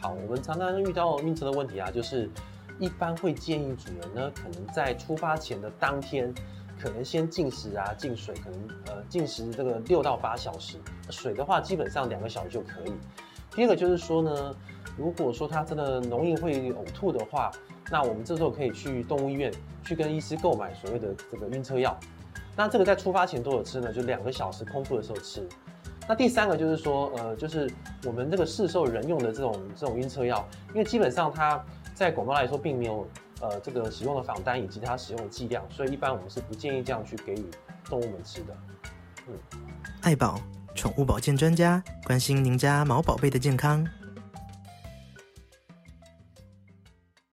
好，我们常常遇到晕车的问题啊，就是一般会建议主人呢，可能在出发前的当天，可能先进食啊，进水，可能呃进食这个六到八小时，水的话基本上两个小时就可以。第二个就是说呢，如果说他真的容易会呕吐的话，那我们这时候可以去动物医院去跟医师购买所谓的这个晕车药。那这个在出发前多久吃呢？就两个小时空腹的时候吃。那第三个就是说，呃，就是我们这个市售人用的这种这种晕车药，因为基本上它在广告来说并没有呃这个使用的仿单以及它使用的剂量，所以一般我们是不建议这样去给予动物们吃的。嗯，爱宝宠物保健专家关心您家毛宝贝的健康。